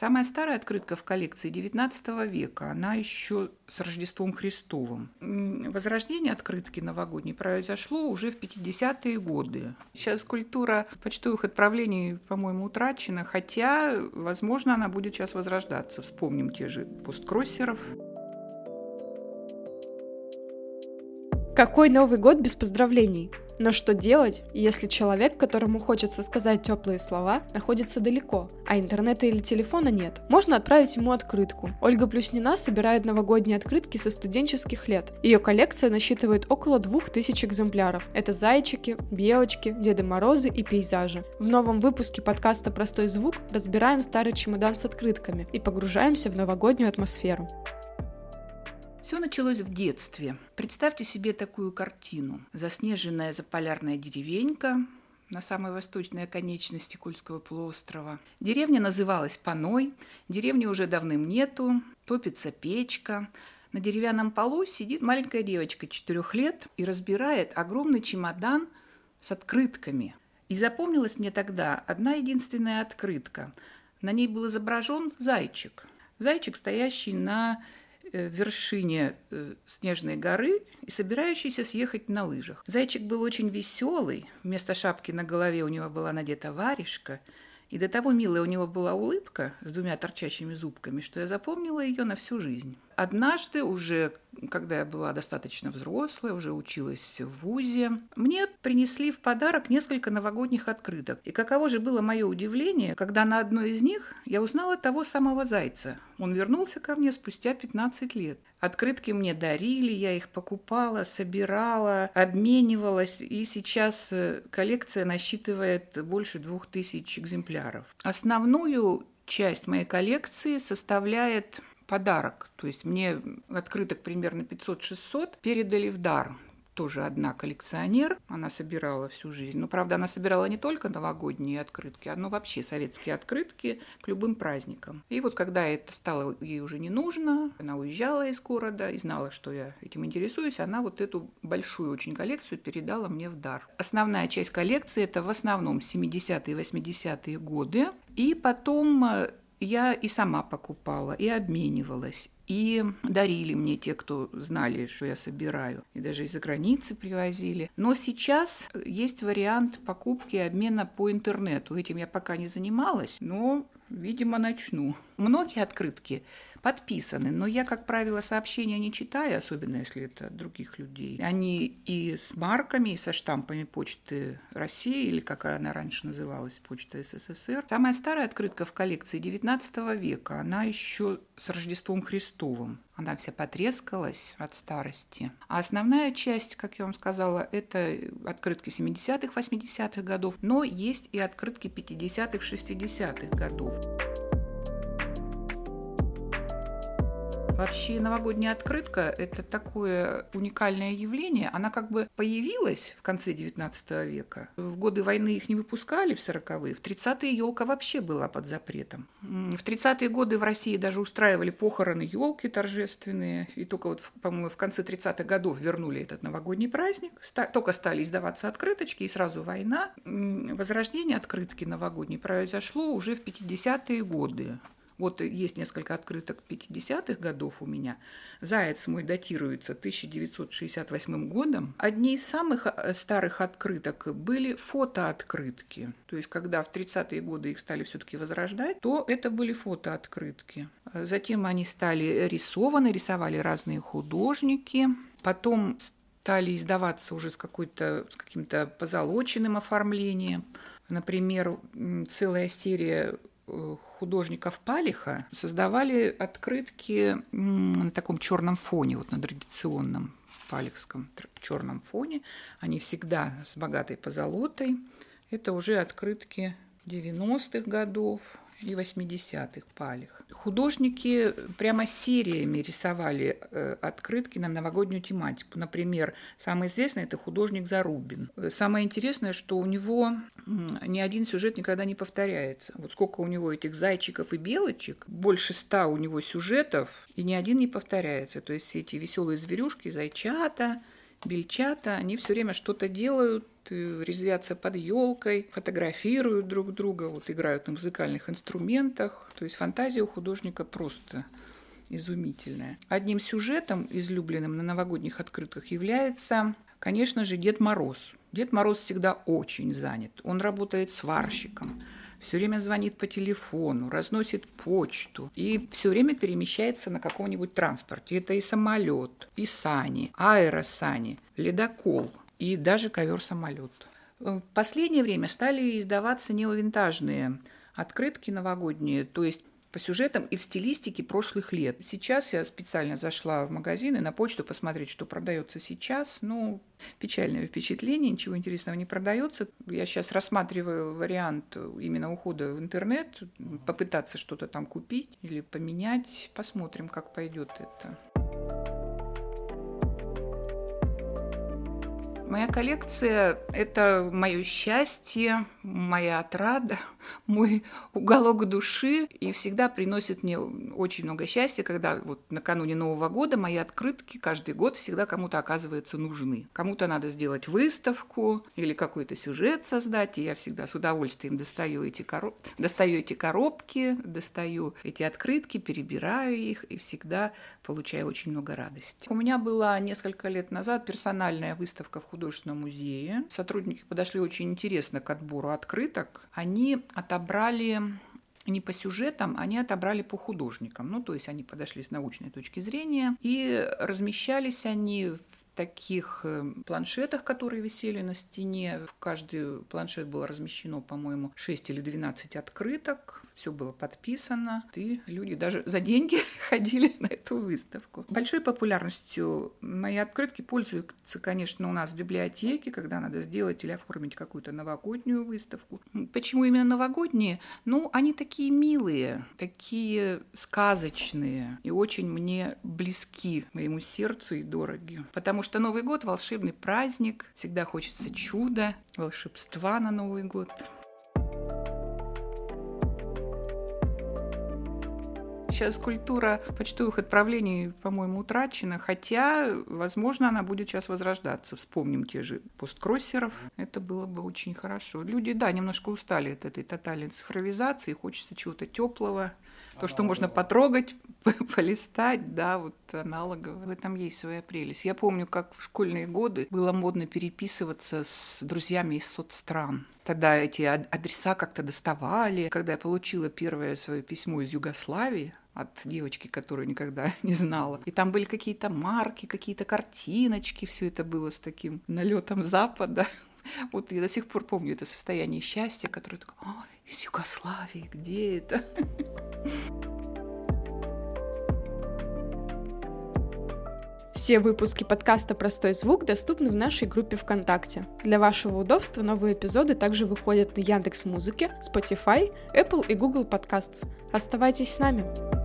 Самая старая открытка в коллекции XIX века, она еще с Рождеством Христовым. Возрождение открытки новогодней произошло уже в 50-е годы. Сейчас культура почтовых отправлений, по-моему, утрачена, хотя, возможно, она будет сейчас возрождаться. Вспомним те же посткроссеров. Какой Новый год без поздравлений? Но что делать, если человек, которому хочется сказать теплые слова, находится далеко, а интернета или телефона нет? Можно отправить ему открытку. Ольга Плюснина собирает новогодние открытки со студенческих лет. Ее коллекция насчитывает около 2000 экземпляров. Это зайчики, белочки, Деды Морозы и пейзажи. В новом выпуске подкаста «Простой звук» разбираем старый чемодан с открытками и погружаемся в новогоднюю атмосферу. Все началось в детстве. Представьте себе такую картину. Заснеженная заполярная деревенька, на самой восточной оконечности Кольского полуострова. Деревня называлась Паной, деревни уже давным нету, топится печка. На деревянном полу сидит маленькая девочка четырех лет и разбирает огромный чемодан с открытками. И запомнилась мне тогда одна единственная открытка. На ней был изображен зайчик. Зайчик, стоящий на вершине э, снежной горы и собирающийся съехать на лыжах. Зайчик был очень веселый. Вместо шапки на голове у него была надета варежка – и до того милая у него была улыбка с двумя торчащими зубками, что я запомнила ее на всю жизнь. Однажды, уже когда я была достаточно взрослая, уже училась в ВУЗе, мне принесли в подарок несколько новогодних открыток. И каково же было мое удивление, когда на одной из них я узнала того самого зайца. Он вернулся ко мне спустя 15 лет. Открытки мне дарили, я их покупала, собирала, обменивалась, и сейчас э, коллекция насчитывает больше двух тысяч экземпляров. Основную часть моей коллекции составляет подарок. То есть мне открыток примерно 500-600 передали в дар тоже одна коллекционер, она собирала всю жизнь. Но, правда, она собирала не только новогодние открытки, но вообще советские открытки к любым праздникам. И вот когда это стало ей уже не нужно, она уезжала из города и знала, что я этим интересуюсь, она вот эту большую очень коллекцию передала мне в дар. Основная часть коллекции – это в основном 70-е и 80-е годы. И потом э, я и сама покупала, и обменивалась. И дарили мне те, кто знали, что я собираю. И даже из-за границы привозили. Но сейчас есть вариант покупки и обмена по интернету. Этим я пока не занималась, но, видимо, начну. Многие открытки подписаны, но я, как правило, сообщения не читаю, особенно если это от других людей. Они и с марками, и со штампами Почты России, или как она раньше называлась, Почта СССР. Самая старая открытка в коллекции XIX века, она еще с Рождеством Христовым. Она вся потрескалась от старости. А основная часть, как я вам сказала, это открытки 70-х, 80-х годов, но есть и открытки 50-х, 60-х годов. Вообще новогодняя открытка – это такое уникальное явление. Она как бы появилась в конце XIX века. В годы войны их не выпускали в 40-е. В 30-е елка вообще была под запретом. В 30-е годы в России даже устраивали похороны елки торжественные. И только вот, по-моему, в конце 30-х годов вернули этот новогодний праздник. Только стали издаваться открыточки, и сразу война. Возрождение открытки новогодней произошло уже в 50-е годы. Вот есть несколько открыток 50-х годов у меня. Заяц мой датируется 1968 годом. Одни из самых э, старых открыток были фотооткрытки. То есть, когда в 30-е годы их стали все-таки возрождать, то это были фотооткрытки. Затем они стали рисованы, рисовали разные художники. Потом стали издаваться уже с, какой-то, с каким-то позолоченным оформлением. Например, целая серия художников Палиха создавали открытки на таком черном фоне, вот на традиционном палихском черном фоне. Они всегда с богатой позолотой. Это уже открытки 90-х годов, и 80-х палих. Художники прямо сериями рисовали э, открытки на новогоднюю тематику. Например, самый известный – это художник Зарубин. Самое интересное, что у него ни один сюжет никогда не повторяется. Вот сколько у него этих зайчиков и белочек, больше ста у него сюжетов, и ни один не повторяется. То есть все эти веселые зверюшки, зайчата, бельчата, они все время что-то делают, э, резвятся под елкой, фотографируют друг друга, вот играют на музыкальных инструментах. То есть фантазия у художника просто изумительная. Одним сюжетом, излюбленным на новогодних открытках, является, конечно же, Дед Мороз. Дед Мороз всегда очень занят. Он работает сварщиком, все время звонит по телефону, разносит почту и все время перемещается на каком-нибудь транспорте. Это и самолет, и сани, аэросани, ледокол и даже ковер-самолет. В последнее время стали издаваться неовинтажные открытки новогодние, то есть по сюжетам и в стилистике прошлых лет. Сейчас я специально зашла в магазин и на почту посмотреть, что продается сейчас. Ну, печальное впечатление, ничего интересного не продается. Я сейчас рассматриваю вариант именно ухода в интернет, попытаться что-то там купить или поменять. Посмотрим, как пойдет это. Моя коллекция – это мое счастье, моя отрада, мой уголок души и всегда приносит мне очень много счастья, когда вот накануне Нового года мои открытки каждый год всегда кому-то оказываются нужны. Кому-то надо сделать выставку или какой-то сюжет создать, и я всегда с удовольствием достаю эти, короб... достаю эти коробки, достаю эти открытки, перебираю их и всегда получаю очень много радости. У меня была несколько лет назад персональная выставка в художественном музее. Сотрудники подошли очень интересно к отбору открыток. Они отобрали не по сюжетам, они отобрали по художникам. Ну, то есть они подошли с научной точки зрения, и размещались они в таких э, планшетах, которые висели на стене. В каждый планшет было размещено, по-моему, 6 или 12 открыток все было подписано, и люди даже за деньги ходили на эту выставку. Большой популярностью мои открытки пользуются, конечно, у нас в библиотеке, когда надо сделать или оформить какую-то новогоднюю выставку. Почему именно новогодние? Ну, они такие милые, такие сказочные и очень мне близки моему сердцу и дороги. Потому что Новый год – волшебный праздник, всегда хочется чуда, волшебства на Новый год. Сейчас культура почтовых отправлений, по-моему, утрачена, хотя, возможно, она будет сейчас возрождаться. Вспомним те же посткроссеров. Это было бы очень хорошо. Люди, да, немножко устали от этой тотальной цифровизации, хочется чего-то теплого, то, что можно потрогать, полистать, да, вот аналогово. В этом есть своя прелесть. Я помню, как в школьные годы было модно переписываться с друзьями из соцстран. Тогда эти адреса как-то доставали. Когда я получила первое свое письмо из Югославии, от девочки, которую никогда не знала. И там были какие-то марки, какие-то картиночки, все это было с таким налетом Запада. Вот я до сих пор помню это состояние счастья, которое такое, из Югославии, где это? Все выпуски подкаста «Простой звук» доступны в нашей группе ВКонтакте. Для вашего удобства новые эпизоды также выходят на Яндекс Музыке, Spotify, Apple и Google Podcasts. Оставайтесь с нами!